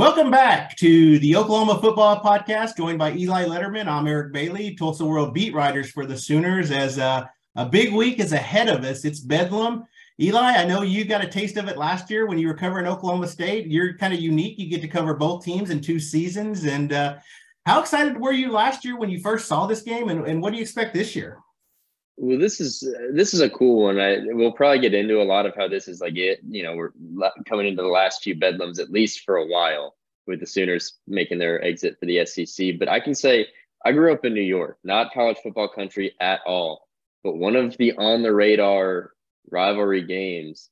Welcome back to the Oklahoma Football Podcast, joined by Eli Lederman. I'm Eric Bailey, Tulsa World beat writers for the Sooners. As uh, a big week is ahead of us, it's Bedlam. Eli, I know you got a taste of it last year when you were covering Oklahoma State. You're kind of unique. You get to cover both teams in two seasons. And uh, how excited were you last year when you first saw this game, and, and what do you expect this year? Well, this is this is a cool one. I we'll probably get into a lot of how this is like it. You know, we're coming into the last few bedlams at least for a while with the Sooners making their exit for the SEC. But I can say I grew up in New York, not college football country at all. But one of the on the radar rivalry games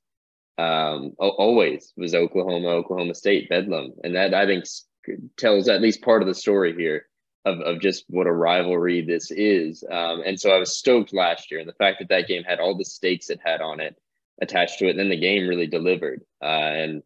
um, always was Oklahoma, Oklahoma State Bedlam, and that I think tells at least part of the story here of, of just what a rivalry this is. Um, and so I was stoked last year, and the fact that that game had all the stakes it had on it attached to it, and then the game really delivered. Uh, and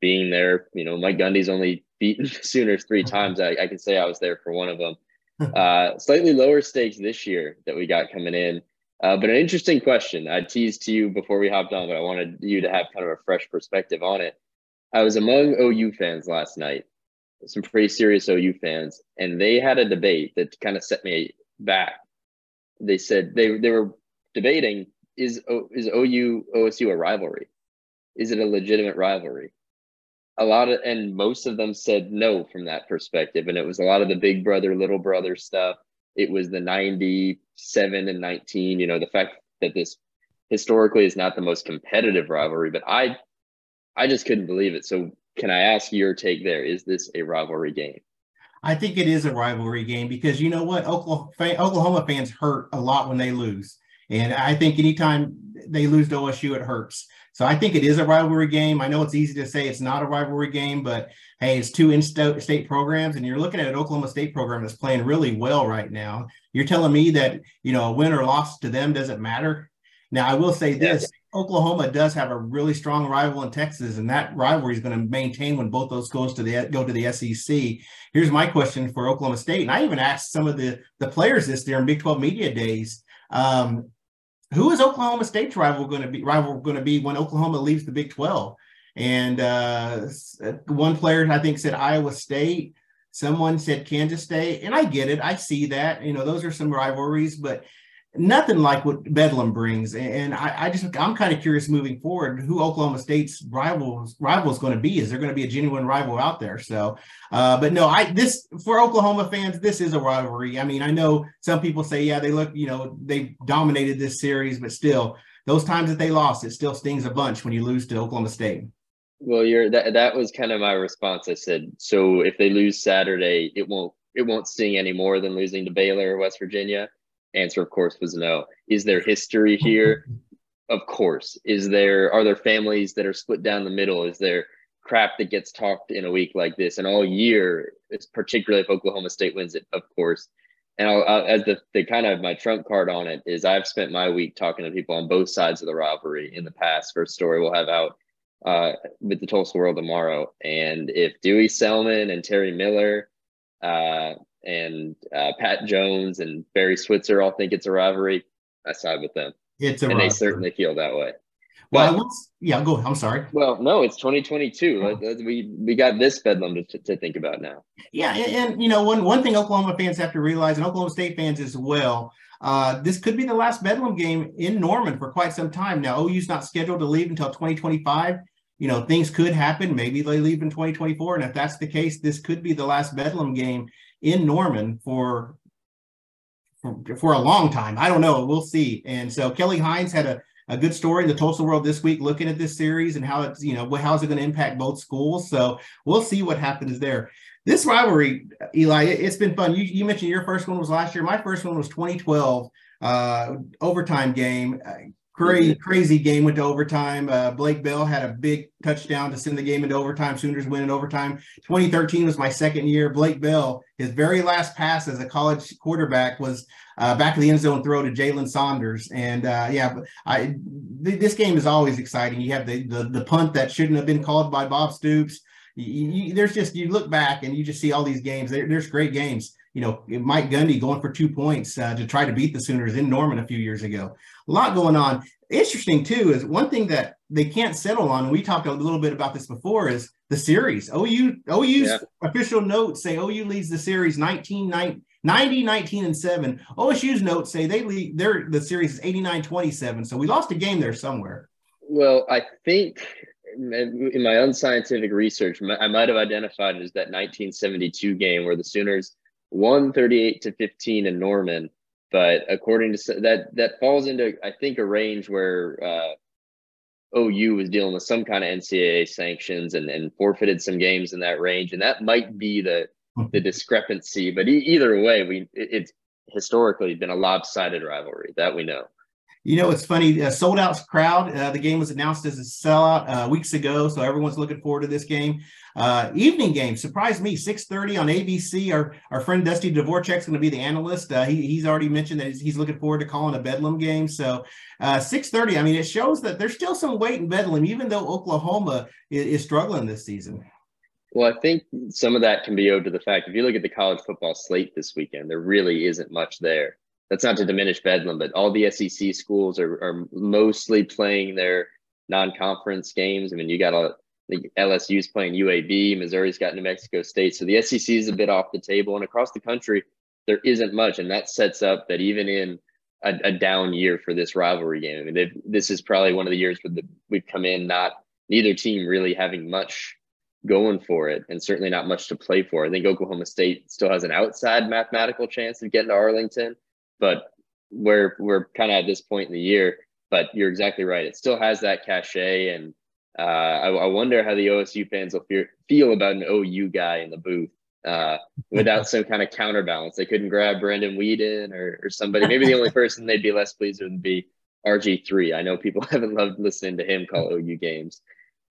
being there, you know, Mike Gundy's only beaten Sooners three times. I, I can say I was there for one of them. Uh, slightly lower stakes this year that we got coming in. Uh, but an interesting question. I teased to you before we hopped on, but I wanted you to have kind of a fresh perspective on it. I was among OU fans last night, some pretty serious OU fans, and they had a debate that kind of set me back. They said they they were debating is is OU OSU a rivalry? Is it a legitimate rivalry? A lot of and most of them said no from that perspective, and it was a lot of the big brother little brother stuff. It was the ninety seven and nineteen. You know the fact that this historically is not the most competitive rivalry, but I I just couldn't believe it. So can I ask your take there? Is this a rivalry game? I think it is a rivalry game because you know what? Oklahoma, fans hurt a lot when they lose. And I think anytime they lose to OSU, it hurts. So I think it is a rivalry game. I know it's easy to say it's not a rivalry game, but hey, it's two in-state programs, and you're looking at an Oklahoma State program that's playing really well right now. You're telling me that you know a win or loss to them doesn't matter. Now I will say this: Oklahoma does have a really strong rival in Texas, and that rivalry is going to maintain when both those goes to the go to the SEC. Here's my question for Oklahoma State, and I even asked some of the the players this in Big 12 media days. Um, who is Oklahoma State's rival going to be rival going to be when Oklahoma leaves the Big 12? And uh, one player I think said Iowa State. Someone said Kansas State, and I get it. I see that. You know, those are some rivalries, but nothing like what Bedlam brings. And I, I just I'm kind of curious moving forward who Oklahoma State's rivals rival is going to be. Is there going to be a genuine rival out there? So, uh, but no, I this for Oklahoma fans, this is a rivalry. I mean, I know some people say, yeah, they look, you know, they dominated this series, but still, those times that they lost, it still stings a bunch when you lose to Oklahoma State. Well, you're that that was kind of my response. I said, so if they lose Saturday, it won't it won't sting any more than losing to Baylor or West Virginia answer of course was no. Is there history here? Of course. Is there are there families that are split down the middle? Is there crap that gets talked in a week like this? And all year particularly if oklahoma state wins it of course. And I'll, I'll, as the, the kind of my trump card on it is i've spent my week talking to people on both sides of the rivalry in the past. First story we'll have out uh, with the tulsa world tomorrow. And if dewey selmon and terry miller uh, and uh, Pat Jones and Barry Switzer all think it's a rivalry. I side with them. It's a and rivalry. they certainly feel that way. Well, but, was, yeah, go. I'm sorry. Well, no, it's 2022. We we got this bedlam to, to think about now. Yeah, and, and, you know one one thing Oklahoma fans have to realize, and Oklahoma State fans as well. Uh, this could be the last Bedlam game in Norman for quite some time now. OU's not scheduled to leave until 2025. You know, things could happen. Maybe they leave in 2024. And if that's the case, this could be the last Bedlam game in Norman for, for, a long time. I don't know. We'll see. And so Kelly Hines had a, a good story in the Tulsa World this week, looking at this series and how it's, you know, how is it going to impact both schools. So we'll see what happens there. This rivalry, Eli, it's been fun. You, you mentioned your first one was last year. My first one was 2012 uh, overtime game. Crazy, crazy game went to overtime. Uh, Blake Bell had a big touchdown to send the game into overtime. Sooners win in overtime. 2013 was my second year. Blake Bell, his very last pass as a college quarterback was uh, back of the end zone throw to Jalen Saunders. And uh, yeah, I th- this game is always exciting. You have the, the, the punt that shouldn't have been called by Bob Stoops. You, you, there's just you look back and you just see all these games. There, there's great games you know, Mike Gundy going for two points uh, to try to beat the Sooners in Norman a few years ago. A lot going on. Interesting too is one thing that they can't settle on. We talked a little bit about this before. Is the series. OU OU's yeah. official notes say OU leads the series 19 90, 19 and 7. OSU's notes say they lead their the series is 89 27. So we lost a game there somewhere. Well, I think in my unscientific research, I might have identified it as that 1972 game where the Sooners won 38 to 15 in Norman. But according to that, that falls into I think a range where uh, OU was dealing with some kind of NCAA sanctions and, and forfeited some games in that range, and that might be the the discrepancy. But e- either way, we it's historically been a lopsided rivalry that we know. You know, it's funny. Sold out crowd. Uh, the game was announced as a sellout uh, weeks ago, so everyone's looking forward to this game. Uh, evening game surprised me. Six thirty on ABC. Our our friend Dusty Dvoracek's going to be the analyst. Uh, he, he's already mentioned that he's, he's, looking forward to calling a Bedlam game. So uh, six thirty. I mean, it shows that there's still some weight in Bedlam, even though Oklahoma is, is struggling this season. Well, I think some of that can be owed to the fact if you look at the college football slate this weekend, there really isn't much there that's not to diminish Bedlam, but all the SEC schools are, are mostly playing their non-conference games. I mean, you got a the LSU's playing UAB, Missouri's got New Mexico State, so the SEC is a bit off the table, and across the country there isn't much, and that sets up that even in a, a down year for this rivalry game, I mean, this is probably one of the years where the, we've come in not neither team really having much going for it, and certainly not much to play for. I think Oklahoma State still has an outside mathematical chance of getting to Arlington but we're we're kind of at this point in the year. But you're exactly right; it still has that cachet, and uh, I, I, wonder how the OSU fans will feel, feel about an OU guy in the booth uh, without some kind of counterbalance. They couldn't grab Brandon Weeden or, or somebody. Maybe the only person they'd be less pleased with would be RG3. I know people haven't loved listening to him call OU games,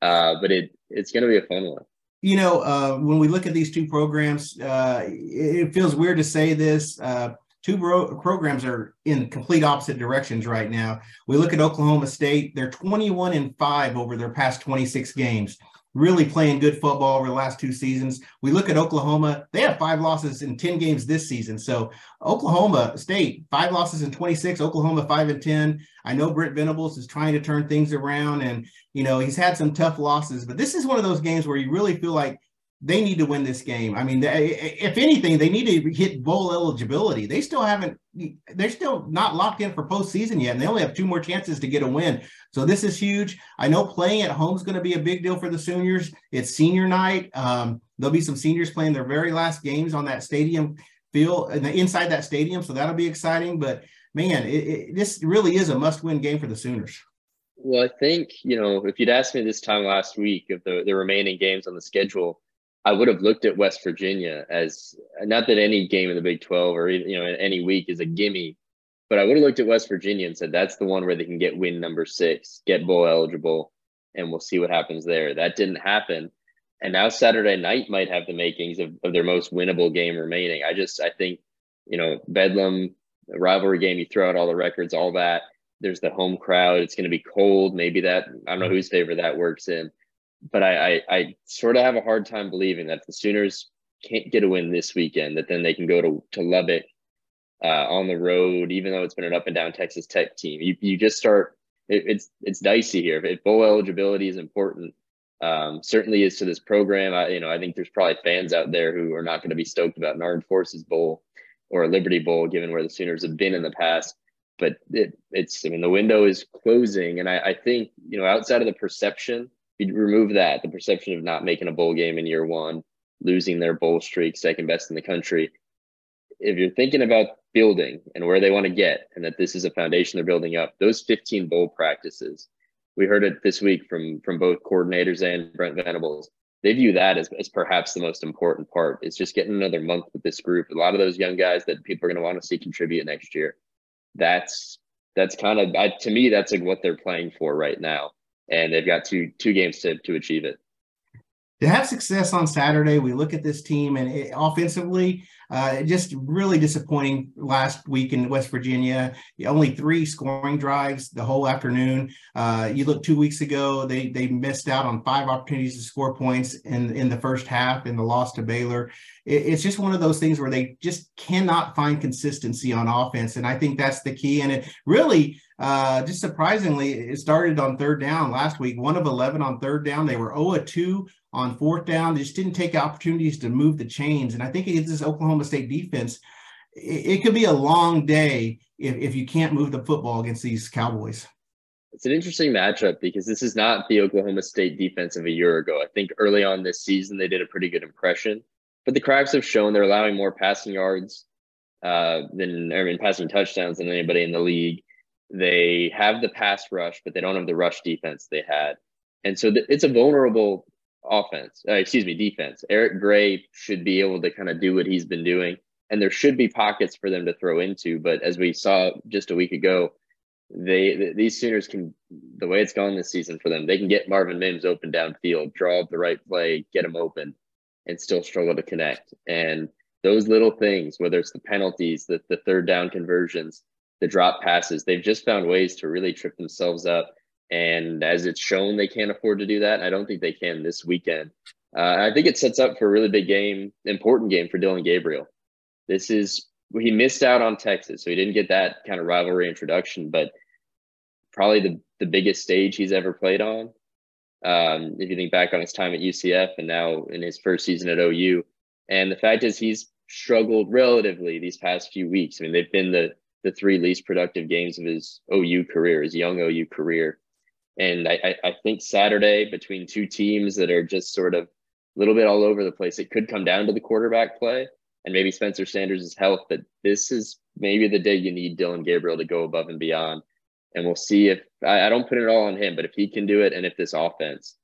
uh, but it it's going to be a fun one you know, uh, when we look at these two programs, uh, it feels weird to say this. Uh, two bro- programs are in complete opposite directions right now. We look at Oklahoma State, they're 21 and 5 over their past 26 games, really playing good football over the last two seasons. We look at Oklahoma, they have five losses in 10 games this season. So Oklahoma State, five losses in 26, Oklahoma 5 and 10. I know Brent Venables is trying to turn things around and, you know, he's had some tough losses, but this is one of those games where you really feel like they need to win this game. I mean, they, if anything, they need to hit bowl eligibility. They still haven't, they're still not locked in for postseason yet, and they only have two more chances to get a win. So this is huge. I know playing at home is going to be a big deal for the seniors. It's senior night. Um, there'll be some seniors playing their very last games on that stadium field, inside that stadium. So that'll be exciting. But man, it, it, this really is a must-win game for the Sooners. Well, I think you know if you'd asked me this time last week of the the remaining games on the schedule I would have looked at West Virginia as not that any game in the Big 12 or you know any week is a gimme, but I would have looked at West Virginia and said that's the one where they can get win number six, get bowl eligible, and we'll see what happens there. That didn't happen. And now Saturday night might have the makings of, of their most winnable game remaining. I just I think, you know, Bedlam, rivalry game, you throw out all the records, all that. There's the home crowd. It's going to be cold. Maybe that I don't know whose favor that works in but I, I, I sort of have a hard time believing that the Sooners can't get a win this weekend, that then they can go to, to Lubbock uh, on the road, even though it's been an up and down Texas Tech team. You, you just start, it, it's it's dicey here. If bowl eligibility is important, um, certainly is to this program. I, you know, I think there's probably fans out there who are not going to be stoked about an Armed Forces Bowl or a Liberty Bowl, given where the Sooners have been in the past. But it, it's, I mean, the window is closing. And I, I think, you know, outside of the perception – you remove that, the perception of not making a bowl game in year one, losing their bowl streak, second best in the country. If you're thinking about building and where they want to get, and that this is a foundation they're building up, those 15 bowl practices, we heard it this week from from both coordinators and Brent Venables. They view that as, as perhaps the most important part. Is just getting another month with this group. A lot of those young guys that people are going to want to see contribute next year. That's that's kind of I, to me that's like what they're playing for right now and they've got two two games to to achieve it. To have success on Saturday, we look at this team and it, offensively, uh, just really disappointing last week in West Virginia. Only three scoring drives the whole afternoon. Uh, you look two weeks ago, they they missed out on five opportunities to score points in in the first half in the loss to Baylor. It, it's just one of those things where they just cannot find consistency on offense, and I think that's the key. And it really uh, just surprisingly, it started on third down last week, one of 11 on third down. They were 0 2 on fourth down. They just didn't take opportunities to move the chains. And I think against this Oklahoma State defense, it, it could be a long day if, if you can't move the football against these Cowboys. It's an interesting matchup because this is not the Oklahoma State defense of a year ago. I think early on this season they did a pretty good impression, but the cracks have shown they're allowing more passing yards uh, than I mean passing touchdowns than anybody in the league. They have the pass rush, but they don't have the rush defense they had, and so it's a vulnerable offense. Uh, excuse me, defense. Eric Gray should be able to kind of do what he's been doing, and there should be pockets for them to throw into. But as we saw just a week ago, they these Sooners can the way it's gone this season for them, they can get Marvin Mims open downfield, draw up the right play, get him open, and still struggle to connect. And those little things, whether it's the penalties, the, the third down conversions, the drop passes, they've just found ways to really trip themselves up. And as it's shown, they can't afford to do that. I don't think they can this weekend. Uh, I think it sets up for a really big game, important game for Dillon Gabriel. This is he missed out on Texas, so he didn't get that kind of rivalry introduction. But probably the, the biggest stage he's ever played on. Um, if you think back on his time at UCF and now in his first season at OU. And the fact is, he's struggled relatively these past few weeks. I mean, they've been the the three least productive games of his OU career, his young OU career. And I, I think Saturday between two teams that are just sort of a little bit all over the place, it could come down to the quarterback play and maybe Spencer Sanders' health. But this is maybe the day you need Dillon Gabriel to go above and beyond and we'll see if I, I, don't put it all on him, but if he can do it, and if this offense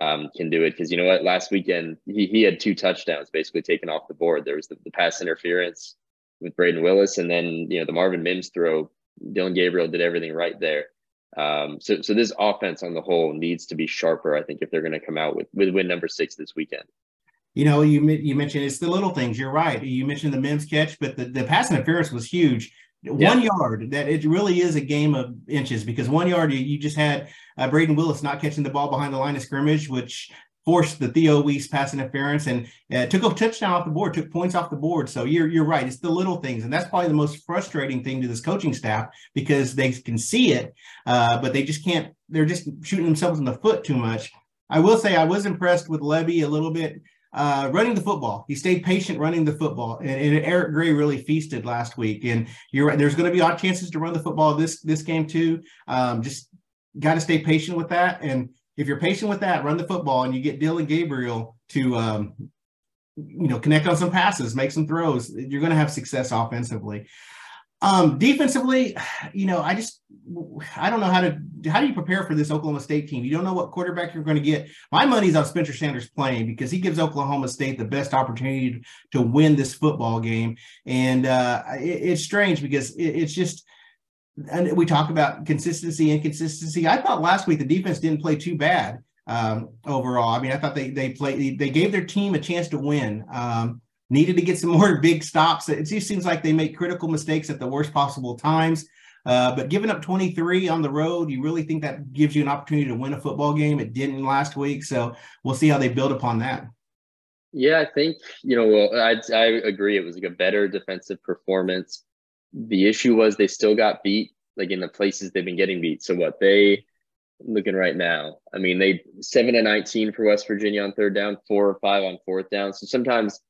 um, can do it, because you know what, last weekend he he had two touchdowns basically taken off the board. There was the, the pass interference with Brayden Willis, and then you know the Marvin Mims throw. Dillon Gabriel did everything right there. Um, so so this offense on the whole needs to be sharper. I think if they're going to come out with with win number six this weekend. You know, you you mentioned it's the little things. You're right. You mentioned the Mims catch, but the, the pass interference was huge one yard that it really is a game of inches because one yard you, you just had uh, Brayden Willis not catching the ball behind the line of scrimmage, which forced the Theo Wease pass interference and uh, took a touchdown off the board, took points off the board. So you're you're right. It's the little things, and that's probably the most frustrating thing to this coaching staff because they can see it, uh, but they just can't. They're just shooting themselves in the foot too much. I will say I was impressed with Lebby a little bit uh, running the football. He stayed patient running the football, and, and, Eric Gray really feasted last week. And you're right. There's going to be odd chances to run the football this this game too. Um, just got to stay patient with that. And if you're patient with that, run the football, and you get Dillon Gabriel to um, you know connect on some passes, make some throws. You're going to have success offensively. Um, defensively, you know, I just I don't know how to how do you prepare for this Oklahoma State team? You don't know what quarterback you're going to get. My money's on Spencer Sanders playing because he gives Oklahoma State the best opportunity to win this football game. And uh, it, it's strange because it, it's just and we talk about consistency, and inconsistency. I thought last week the defense didn't play too bad um, overall. I mean, I thought they they played they gave their team a chance to win. Um, needed to get some more big stops. It just seems like they make critical mistakes at the worst possible times. Uh, but giving up 23 on the road, you really think that gives you an opportunity to win a football game? It didn't last week, so we'll see how they build upon that. Yeah, I think you know. Well, I I agree. It was like a better defensive performance. The issue was they still got beat, like in the places they've been getting beat. So what they looking right now? I mean, they seven and 19 for West Virginia on third down, four or five on fourth down. So sometimes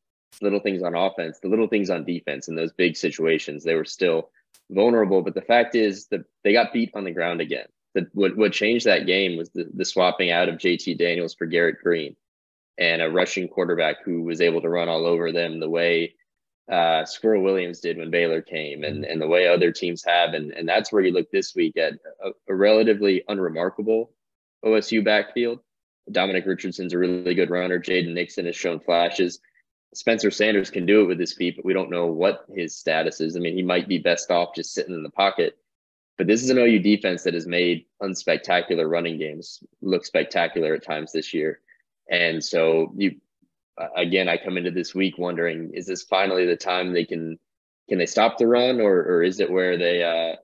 little things on offense, the little things on defense in those big situations, they were still vulnerable. But the fact is that they got beat on the ground again. The, what, what changed that game was the, the swapping out of JT Daniels for Garrett Greene and a rushing quarterback who was able to run all over them the way uh, Squirrel Williams did when Baylor came and, and the way other teams have. And, and that's where you look this week at a, a relatively unremarkable OSU backfield. Dominic Richardson's a really good runner. Jaden Nixon has shown flashes. Spencer Sanders can do it with his feet, but we don't know what his status is. I mean, he might be best off just sitting in the pocket. But this is an OU defense that has made unspectacular running games look spectacular at times this year. And so you again, I come into this week wondering, is this finally the time they can can they stop the run or or is it where they uh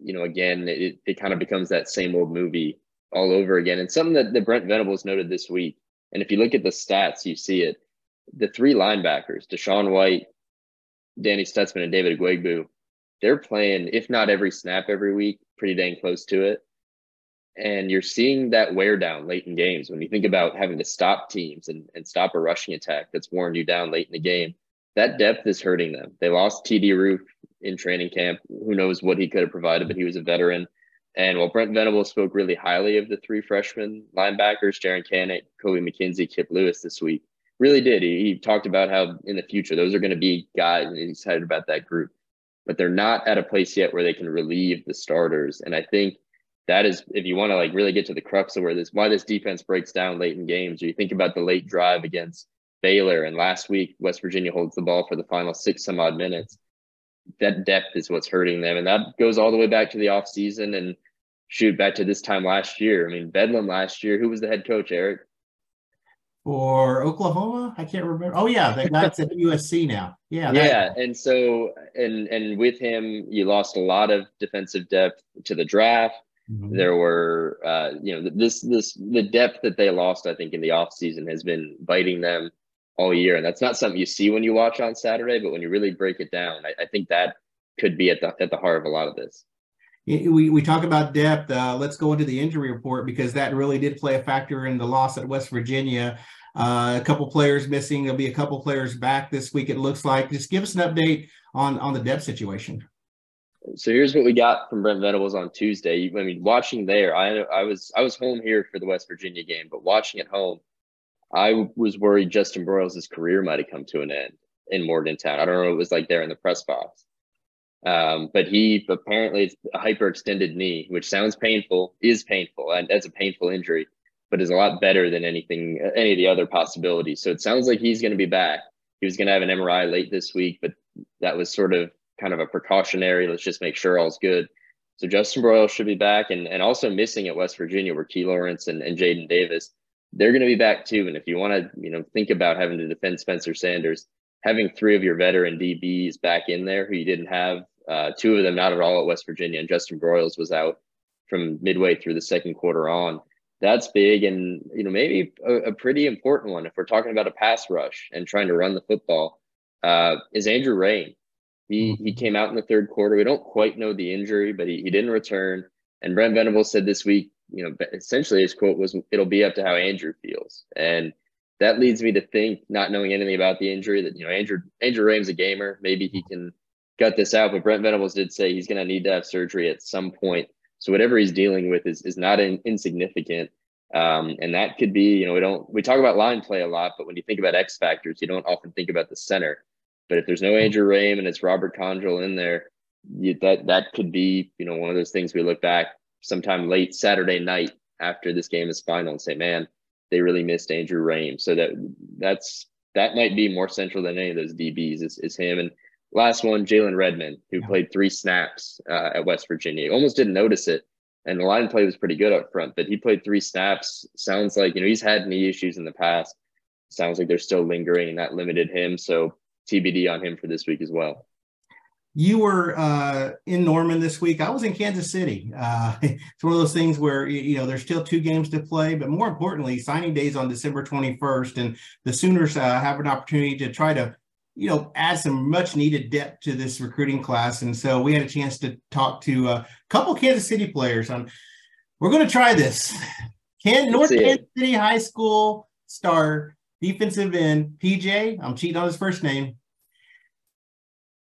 you know, again, it, it kind of becomes that same old movie all over again. And something that, that Brent Venables noted this week. And if you look at the stats, you see it the three linebackers, DaShaun White, Danny Stutsman, and David Ugwoegbu, they're playing, if not every snap every week, pretty dang close to it. And you're seeing that wear down late in games. When you think about having to stop teams and, and stop a rushing attack that's worn you down late in the game, that depth is hurting them. They lost TD Roof in training camp. Who knows what he could have provided, but he was a veteran. And while Brent Venable spoke really highly of the three freshman linebackers, Jaren Kanak, Kobie McKinzie, Kip Lewis this week, really did. He, he talked about how in the future those are going to be guys, and he's excited about that group. But they're not at a place yet where they can relieve the starters. And I think that is, if you want to like really get to the crux of where this, why this defense breaks down late in games, or you think about the late drive against Baylor, and last week West Virginia holds the ball for the final six some odd minutes that depth is what's hurting them. And that goes all the way back to the offseason and shoot back to this time last year. I mean, Bedlam last year, who was the head coach, Eric? For Oklahoma? I can't remember. Oh yeah, that guy's at USC now. Yeah. Yeah. And so and and with him, you lost a lot of defensive depth to the draft. Mm-hmm. There were uh, you know, this this the depth that they lost, I think, in the offseason has been biting them all year. And that's not something you see when you watch on Saturday, but when you really break it down, I, I think that could be at the at the heart of a lot of this. We, we talk about depth. Uh, let's go into the injury report because that really did play a factor in the loss at West Virginia. Uh, a couple players missing. There'll be a couple players back this week. It looks like. Just give us an update on on the depth situation. So here's what we got from Brent Venables on Tuesday. I mean, watching there, I I was I was home here for the West Virginia game, but watching at home, I was worried Justin Broiles' career might have come to an end in Morgantown. I don't know what it was like there in the press box. Um, but he apparently it's a hyperextended knee, which sounds painful, is painful, and that's a painful injury, but is a lot better than anything, any of the other possibilities. So it sounds like he's going to be back. He was going to have an MRI late this week, but that was sort of kind of a precautionary. Let's just make sure all's good. So Justin Broyle should be back, and and also missing at West Virginia were Key Lawrence and, and Jaden Davis they're going to be back too. And if you want to, you know, think about having to defend Spencer Sanders, having three of your veteran DBs back in there who you didn't have, uh, two of them not at all at West Virginia, and Justin Broiles was out from midway through the second quarter on. That's big, and you know maybe a, a pretty important one if we're talking about a pass rush and trying to run the football. Uh, is Andrew Raym? He he came out in the third quarter. We don't quite know the injury, but he, he didn't return. And Brent Venables said this week you know, essentially his quote was, "It'll be up to how Andrew feels," and that leads me to think, not knowing anything about the injury, that you know Andrew Andrew Raym's a gamer. Maybe he can gut this out. But Brent Venables did say he's going to need to have surgery at some point. So whatever he's dealing with is is not in, insignificant. Um, and that could be, you know, we don't we talk about line play a lot, but when you think about X factors, you don't often think about the center. But if there's no Andrew Raym and it's Robert Congel in there, you, that that could be, you know, one of those things we look back sometime late Saturday night after this game is final and say, man, they really missed Andrew Raym. So that that's that might be more central than any of those DBs is, is him. And last one, Jalen Redmond, who yeah. played three snaps uh, at West Virginia. Almost didn't notice it. And the line play was pretty good up front, but he played three snaps. Sounds like, you know, he's had knee issues in the past. Sounds like they're still lingering and that limited him. So TBD on him for this week as well you were uh, in Norman this week. I was in Kansas City. Uh, it's one of those things where you know there's still two games to play, but more importantly, signing days on December 21st, and the Sooners uh, have an opportunity to try to you know add some much needed depth to this recruiting class. And so we had a chance to talk to a couple Kansas City players. On we're going to try this. Can North Kansas City High School star defensive end PJ? I'm cheating on his first name.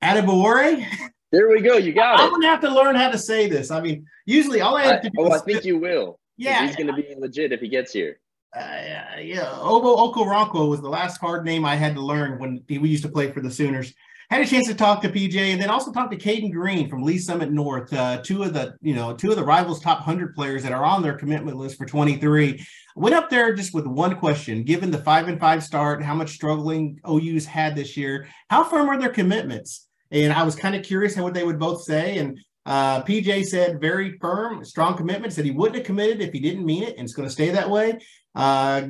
Adebawore. There we go. You got it. I'm gonna have to learn how to say this. I mean, usually all I have to do. Oh, I think you will. Yeah, he's gonna be legit if he gets here. Uh, yeah, Obo Okoronkwo was the last hard name I had to learn when we used to play for the Sooners. Had a chance to talk to PJ and then also talk to Cayden Green from Lee's Summit North, uh, two of the you know two of the rivals top hundred players that are on their commitment list for 23. Went up there just with one question: Given the five and five start, how much struggling OU's had this year, how firm are their commitments? And I was kind of curious how what they would both say. And uh, PJ said very firm, strong commitment, said he wouldn't have committed if he didn't mean it, and it's going to stay that way. Uh,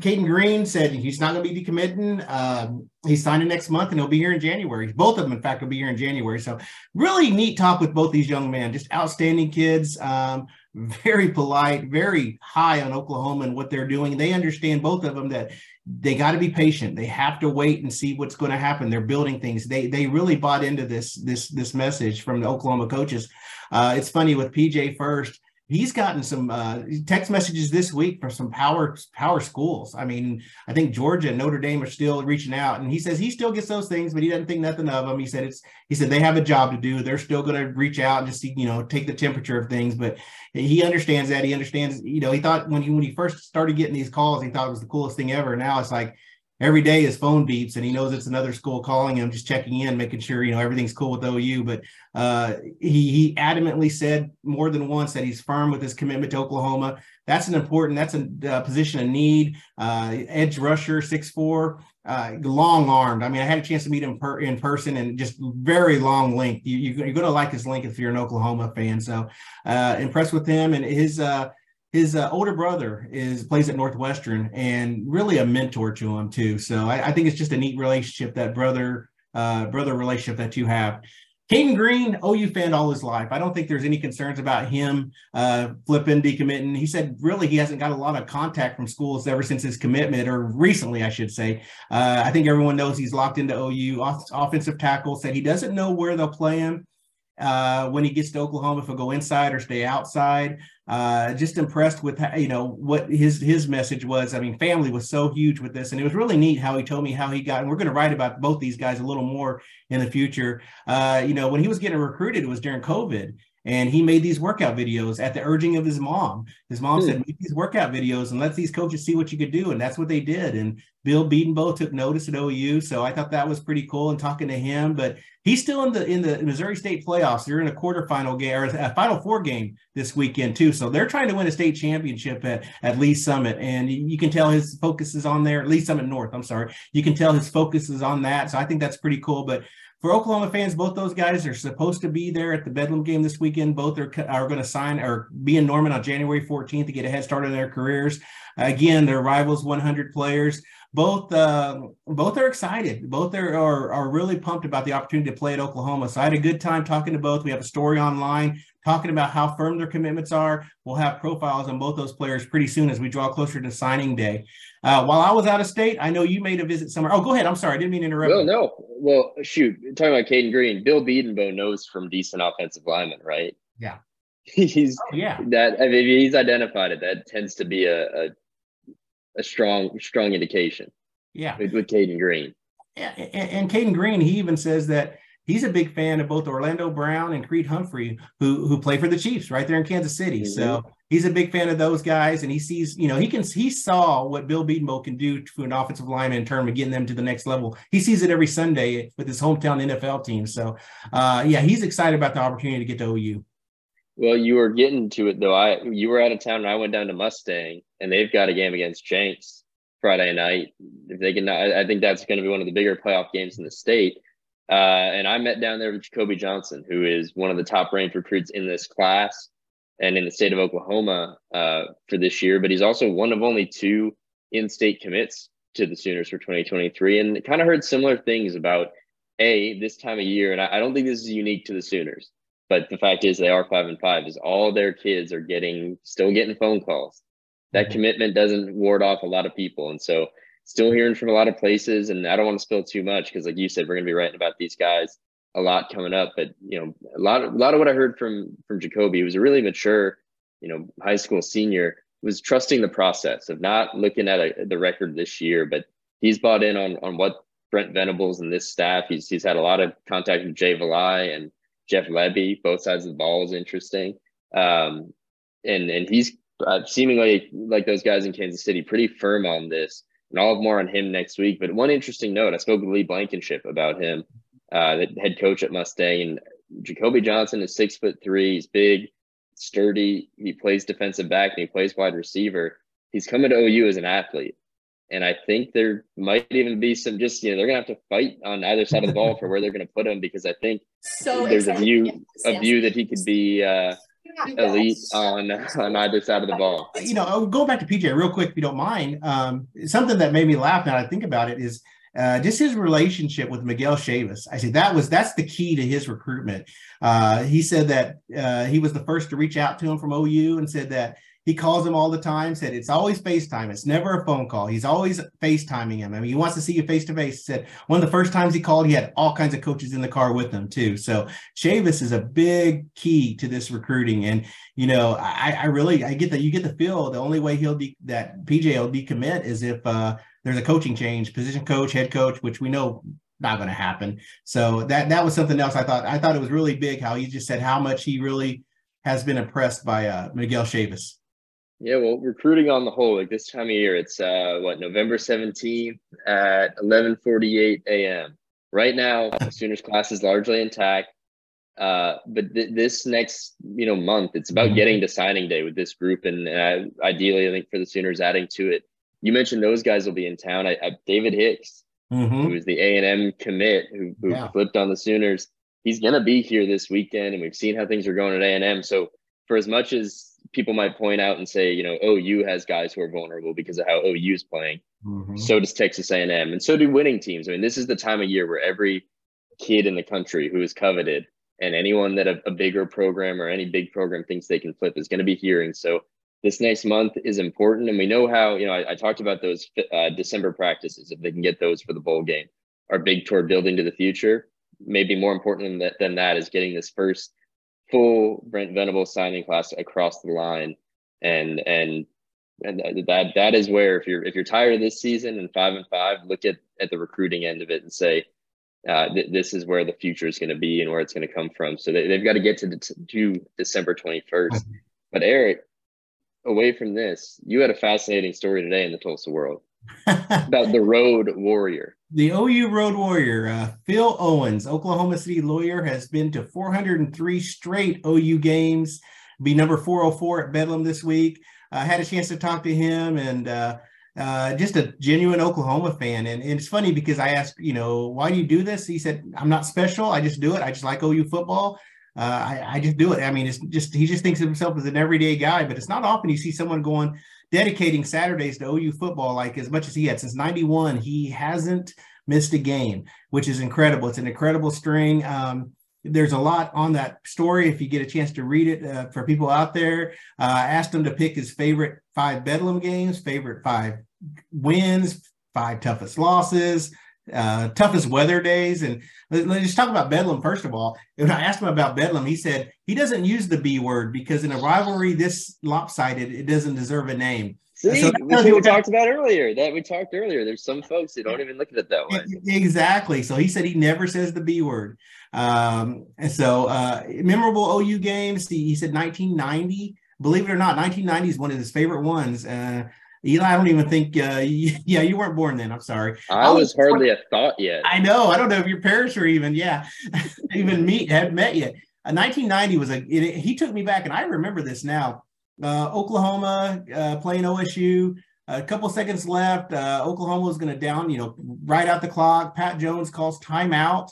Cayden Green said he's not going to be decommitting. Uh, he's signing next month and he'll be here in January. Both of them, in fact, will be here in January. So, really neat talk with both these young men. Just outstanding kids. Um, very polite, very high on Oklahoma and what they're doing. They understand both of them that they got to be patient. They have to wait and see what's going to happen. They're building things. They they really bought into this this this message from the Oklahoma coaches. Uh, it's funny with PJ first. He's gotten some uh, text messages this week from some power power schools. I mean, I think Georgia and Notre Dame are still reaching out, and he says he still gets those things, but he doesn't think nothing of them. He said it's he said they have a job to do. They're still going to reach out and just you know take the temperature of things, but he understands that. He understands. You know, he thought when he when he first started getting these calls, he thought it was the coolest thing ever. Now it's like every day his phone beeps and he knows it's another school calling him, just checking in, making sure you know everything's cool with OU. But uh, he he adamantly said more than once that he's firm with his commitment to Oklahoma. That's an important. That's a uh, position of need. Uh, edge rusher, six four, uh, long armed. I mean, I had a chance to meet him per, in person and just very long length. You, are going to like his length if you're an Oklahoma fan. So uh, impressed with him and his uh, his uh, older brother is plays at Northwestern and really a mentor to him too. So I, I think it's just a neat relationship that brother uh, brother relationship that you have. Cayden Green, OU fan all his life. I don't think there's any concerns about him uh, flipping, decommitting. He said really he hasn't got a lot of contact from schools ever since his commitment, or recently, I should say. Uh, I think everyone knows he's locked into OU. Off- offensive tackle said he doesn't know where they'll play him uh, when he gets to Oklahoma, if he'll go inside or stay outside. Uh, just impressed with you know what his his message was. I mean, family was so huge with this, and it was really neat how he told me how he got. And we're going to write about both these guys a little more in the future. Uh, you know, when he was getting recruited, it was during COVID, and he made these workout videos at the urging of his mom. His mom hmm. said, "Make these workout videos and let these coaches see what you could do," and that's what they did. And Bill Bedenbaugh took notice at OU, so I thought that was pretty cool. And talking to him, but he's still in the in the Missouri State playoffs. They're in a quarterfinal game or a Final Four game this weekend too. So they're trying to win a state championship at at Lee's Summit, and you can tell his focus is on there. Lee's Summit North, I'm sorry. You can tell his focus is on that. So I think that's pretty cool. But for Oklahoma fans, both those guys are supposed to be there at the Bedlam game this weekend. Both are are going to sign or be in Norman on January 14th to get a head start on their careers. Again, their rivals 100 players. Both uh, both are excited. Both are, are are really pumped about the opportunity to play at Oklahoma. So I had a good time talking to both. We have a story online talking about how firm their commitments are. We'll have profiles on both those players pretty soon as we draw closer to signing day. Uh, while I was out of state, I know you made a visit somewhere. Oh, go ahead. I'm sorry. I didn't mean to interrupt. No, no. Well, shoot. Talking about Cayden Green, Bill Bedenbaugh knows from decent offensive linemen, right? Yeah. he's oh, yeah. That I mean, he's identified it. That tends to be a a, a strong strong indication. Yeah. With, with Cayden Green. Yeah, and, and Cayden Green, he even says that he's a big fan of both Orlando Brown and Creed Humphrey, who who play for the Chiefs right there in Kansas City. Mm-hmm. So he's a big fan of those guys, and he sees, you know, he can he saw what Bill Bedenbaugh can do to an offensive lineman in terms of getting them to the next level. He sees it every Sunday with his hometown NFL team. So uh, yeah, he's excited about the opportunity to get to OU. Well, you were getting to it though. I you were out of town, and I went down to Mustang, and they've got a game against Jenks Friday night. If they can, I think that's going to be one of the bigger playoff games in the state. Uh, and I met down there with Jacoby Johnson, who is one of the top ranked recruits in this class and in the state of Oklahoma uh, for this year. But he's also one of only two in state commits to the Sooners for 2023. And kind of heard similar things about A, this time of year. And I, I don't think this is unique to the Sooners. But the fact is, they are five and five. Is all their kids are getting still getting phone calls. That mm-hmm. commitment doesn't ward off a lot of people, and so still hearing from a lot of places. And I don't want to spill too much because, like you said, we're going to be writing about these guys a lot coming up. But you know, a lot of a lot of what I heard from from Jacoby was a really mature, you know, high school senior was trusting the process of not looking at a, the record this year, but he's bought in on on what Brent Venables and this staff. He's he's had a lot of contact with Jay Valai and Jeff Lebby. Both sides of the ball is interesting, um, and and he's uh, seemingly like those guys in Kansas City, pretty firm on this and I'll have more on him next week. But one interesting note, I spoke with Lee Blankenship about him, uh, the head coach at Mustang, and Jacoby Johnson is six foot three. He's big, sturdy. He plays defensive back and he plays wide receiver. He's coming to OU as an athlete. And I think there might even be some just, you know, they're going to have to fight on either side of the ball for where they're going to put him because I think so there's a view, a view that he could be, uh, elite on on either side of the ball. You know, I'll go back to PJ real quick if you don't mind. Um, something that made me laugh now I think about it is uh, just his relationship with Miguel Chavis. I said that was that's the key to his recruitment. Uh, he said that uh, he was the first to reach out to him from OU and said that he calls him all the time. Said it's always FaceTime. It's never a phone call. He's always FaceTiming him. I mean, he wants to see you face to face. Said one of the first times he called, he had all kinds of coaches in the car with him too. So Chavis is a big key to this recruiting. And you know, I, I really I get that you get the feel the only way he'll be that PJ will decommit is if uh, there's a coaching change, position coach, head coach, which we know not going to happen. So that that was something else I thought I thought it was really big how he just said how much he really has been impressed by uh, Miguel Chavis. Yeah, well, recruiting on the whole, like this time of year, it's uh, what November seventeenth at eleven forty eight a.m. Right now, the Sooners class is largely intact, uh, but th- this next you know month, it's about getting to signing day with this group, and uh, ideally, I think for the Sooners adding to it. You mentioned those guys will be in town. I, I David Hicks, mm-hmm. who is the A and M commit, who, who yeah. flipped on the Sooners. He's going to be here this weekend, and we've seen how things are going at A and M. So, for as much as people might point out and say, you know, OU has guys who are vulnerable because of how OU is playing. Mm-hmm. So does Texas A&M, and so do winning teams. I mean, this is the time of year where every kid in the country who is coveted and anyone that a, a bigger program or any big program thinks they can flip is going to be hearing. So this next month is important, and we know how. You know, I, I talked about those uh, December practices. If they can get those for the bowl game, are big toward building to the future. Maybe more important than that, than that is getting this first full Brent Venable signing class across the line, and and and that that is where if you're if you're tired of this season and five and five, look at at the recruiting end of it and say. Uh, th- this is where the future is going to be and where it's going to come from. So they, they've got to get to, de- to December 21st. Mm-hmm. But Eric, away from this, you had a fascinating story today in the Tulsa World about the Road Warrior. The OU Road Warrior, uh, Phil Owens, Oklahoma City lawyer, has been to 403 straight OU games. Be number 404 at Bedlam this week. I uh, had a chance to talk to him and uh, uh, just a genuine Oklahoma fan. And, and, it's funny because I asked, you know, why do you do this? He said, I'm not special. I just do it. I just like OU football. Uh, I, I, just do it. I mean, it's just he just thinks of himself as an everyday guy, but it's not often you see someone going dedicating Saturdays to OU football like as much as he had since 91. He hasn't missed a game, which is incredible. It's an incredible string. Um, there's a lot on that story if you get a chance to read it uh, for people out there. Uh, asked him to pick his favorite five Bedlam games, favorite five wins, five toughest losses, uh, toughest weather days. And let, us just talk about Bedlam first of all. When I asked him about Bedlam, he said he doesn't use the B word because in a rivalry this lopsided, it doesn't deserve a name. See, so which we talked about earlier. That we talked earlier. There's some folks that don't even look at it that way. Exactly. So he said he never says the B word. Um, and so uh, memorable OU games. He, he, said 1990. Believe it or not, 1990 is one of his favorite ones. Uh, Eli, I don't even think. Uh, yeah, you weren't born then. I'm sorry. I, I was, was, hardly born, a thought yet. I know. I don't know if your parents were even. Yeah, even meet had met yet. 1990 uh, was a. It, he took me back, and I remember this now uh, Oklahoma uh, playing OSU. A couple seconds left. Uh, Oklahoma was going to down, you know, right out the clock. Pat Jones calls timeout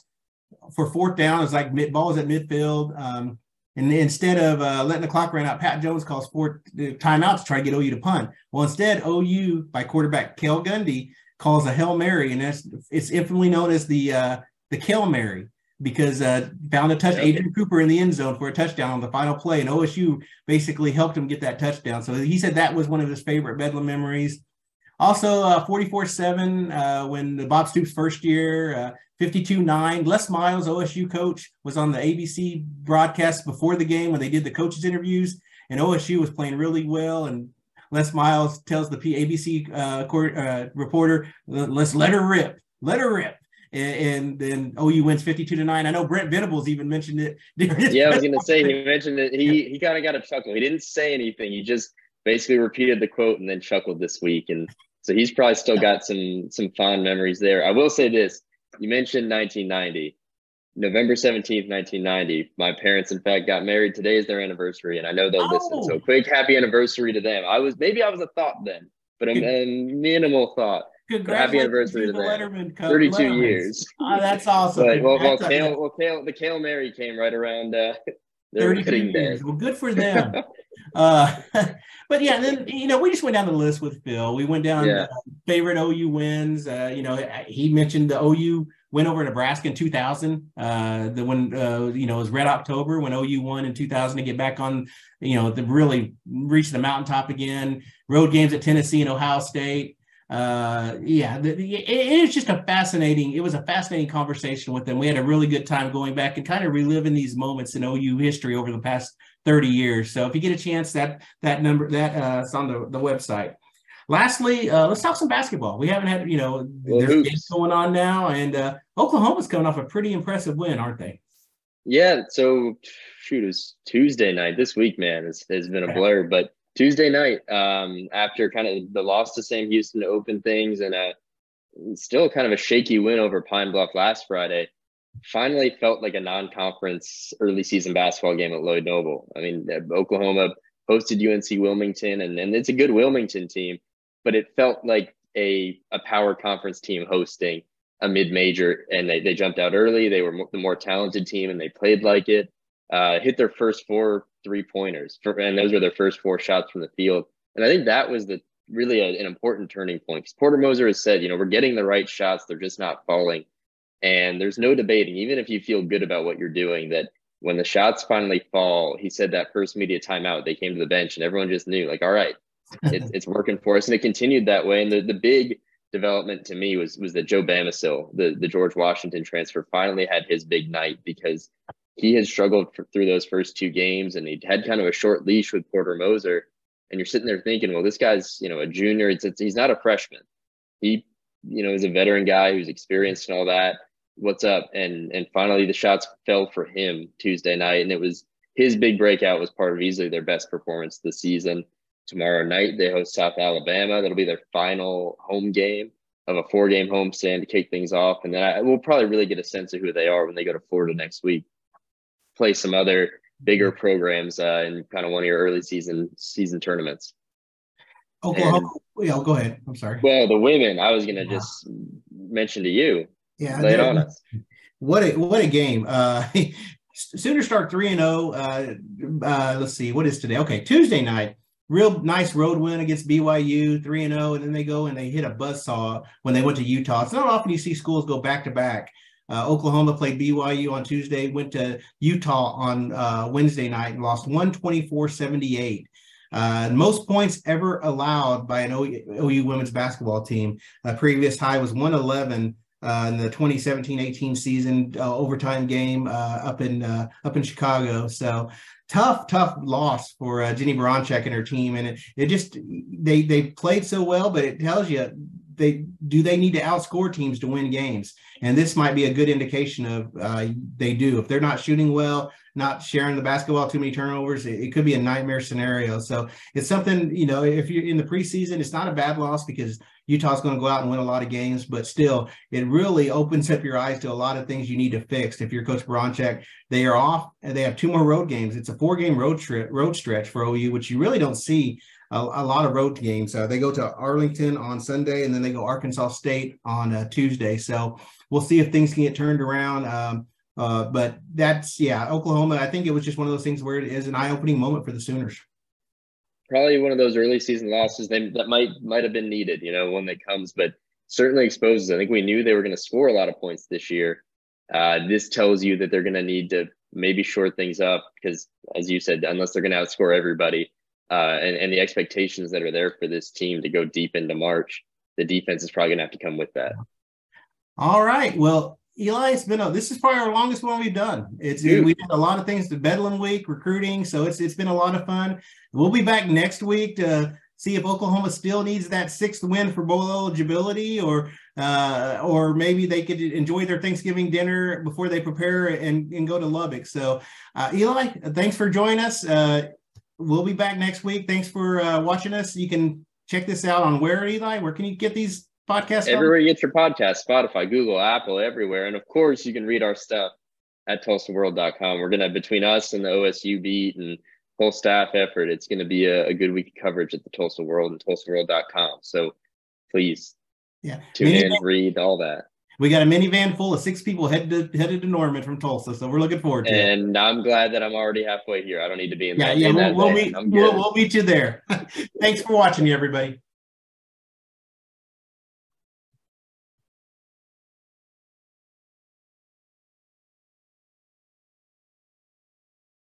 for fourth down. It's like mid, ball was at midfield. Um, and instead of uh, letting the clock run out, Pat Jones calls for timeout to try to get OU to punt. Well, instead, OU by quarterback Cale Gundy calls a hail mary, and that's it's infamously known as the uh, the Cale Mary because uh, found a touch Adrian Cooper in the end zone for a touchdown on the final play, and OSU basically helped him get that touchdown. So he said that was one of his favorite Bedlam memories. Also, uh, 44-7 uh, when the Bob Stoops first year, 52-9. Uh, Les Miles, OSU coach, was on the ABC broadcast before the game when they did the coaches interviews, and OSU was playing really well. And Les Miles tells the ABC uh, court, uh, reporter, "Let's let her rip, let her rip." and, then OU wins 52 to 9. I know Brent Venables even mentioned it. yeah, I was going to say, he mentioned it. He, he kind of got a chuckle. He didn't say anything. He just basically repeated the quote and then chuckled this week. And so he's probably still got some, some fond memories there. I will say this you mentioned 1990. November 17th, 1990. My parents, in fact, got married. Today is their anniversary, and I know they'll oh. listen. So, oh. quick happy anniversary to them. I was maybe I was a thought then, but a, a minimal thought. Happy anniversary to them. 32 years. Oh, that's awesome. but, well, well, Cale, well, Cale, the Cale Mary came right around uh, their day. Well, good for them. uh, but yeah, then you know we just went down the list with Phil. We went down yeah. uh, favorite OU wins. Uh, you know, he mentioned the OU win over Nebraska in 2000. Uh, the when uh, you know it was Red October when OU won in 2000 to get back on, you know, to really reach the mountaintop again. Road games at Tennessee and Ohio State. Uh, yeah, the, the, it, it was just a fascinating. It was a fascinating conversation with them. We had a really good time going back and kind of reliving these moments in OU history over the past 30 years. So if you get a chance, that that number that uh, it's on the, the website. Lastly, uh, let's talk some basketball. We haven't had, you know, well, there's games going on now, and uh, Oklahoma's coming off a pretty impressive win, aren't they? Yeah. So, shoot, it's Tuesday night this week, man. It's, it's been a blur, but Tuesday night, um, after kind of the loss to Sam Houston to open things and a still kind of a shaky win over Pine Bluff last Friday, finally felt like a non-conference early season basketball game at Lloyd Noble. I mean, Oklahoma hosted UNC Wilmington, and, and it's a good Wilmington team, but it felt like a, a power conference team hosting a mid-major and they, they jumped out early. They were the more talented team and they played like it. Uh, hit their first four three pointers and those were their first four shots from the field. And i think that was the really a, an important turning point because porter moser has said you know we're getting the right shots. They're just not falling and there's no debating even if you feel good about what you're doing that when the shots finally fall he said that first media timeout they came to the bench and everyone just knew like all right it's, it's working for us. And it continued that way. And the, the big development to me was was that Joe Bamisile, the, the George Washington transfer, finally had his big night because he had struggled for, through those first two games and he had kind of a short leash with Porter Moser. And you're sitting there thinking, well, this guy's, you know, a junior. It's, it's he's not a freshman. He, you know, is a veteran guy who's experienced and all that. What's up? And and finally the shots fell for him Tuesday night. And it was his big breakout was part of easily their best performance this season. Tomorrow night, they host South Alabama. That'll be their final home game of a four game homestand to kick things off. And then I, we'll probably really get a sense of who they are when they go to Florida next week. Play some other bigger programs uh, in kind of one of your early season season tournaments. Oklahoma. And, yeah, go ahead. I'm sorry. Well, the women, I was going to yeah. just mention to you. Yeah, lay it on us. What a what a game. Uh, Sooners start three and zero. Oh, uh, uh, let's see, what is today? Okay, Tuesday night real nice road win against BYU, 3 and 0, and then they go and they hit a buzz saw when they went to Utah. It's not often you see schools go back to back. Uh, Oklahoma played BYU on Tuesday, went to Utah on uh, Wednesday night and lost 124 78. Uh, most points ever allowed by an OU women's basketball team. A previous high was 111 uh, in the 2017-18 season uh, overtime game uh, up in uh, up in Chicago. So tough, tough loss for uh, Jennie Baranczyk and her team, and it, it just they they played so well, but it tells you they do they need to outscore teams to win games, and this might be a good indication of uh, they do. If they're not shooting well, not sharing the basketball, too many turnovers, it, it, could be a nightmare scenario. So it's something you know if you're in the preseason, it's not a bad loss because Utah's going to go out and win a lot of games, but still, it really opens up your eyes to a lot of things you need to fix. If you're Coach Baranczyk, they are off and they have two more road games. It's a four-game road trip, road stretch for OU, which you really don't see a, a lot of road games. Uh, they go to Arlington on Sunday, and then they go Arkansas State on uh, Tuesday. So we'll see if things can get turned around. Um, uh, but that's yeah, Oklahoma. I think it was just one of those things where it is an eye-opening moment for the Sooners probably one of those early season losses they, that might might have been needed, you know, when that comes, but certainly exposes. I think we knew they were going to score a lot of points this year. Uh, this tells you that they're going to need to maybe short things up because, as you said, unless they're going to outscore everybody, uh, and and the expectations that are there for this team to go deep into March, the defense is probably going to have to come with that. All right. Well, Eli, it's been a, this is probably our longest one we've done. It's Dude. we did a lot of things to Bedlam Week recruiting, so it's it's been a lot of fun. We'll be back next week to see if Oklahoma still needs that sixth win for bowl eligibility, or uh, or maybe they could enjoy their Thanksgiving dinner before they prepare and, and go to Lubbock. So, uh, Eli, thanks for joining us. Uh, we'll be back next week. Thanks for uh, watching us. You can check this out on where Eli. Where can you get these podcast? Everywhere you get your podcast, Spotify, Google, Apple, everywhere. And of course, you can read our stuff at TulsaWorld.com. We're going to, between us and the OSU beat and whole staff effort, it's going to be a, a good week of coverage at the Tulsa World and TulsaWorld.com. So please yeah. tune minivan, in, read all that. We got a minivan full of six people headed to, headed to Norman from Tulsa. So we're looking forward to and it. And I'm glad that I'm already halfway here. I don't need to be in yeah, that. Yeah, we'll, we'll meet, we'll, we'll meet you there. Thanks for watching, everybody.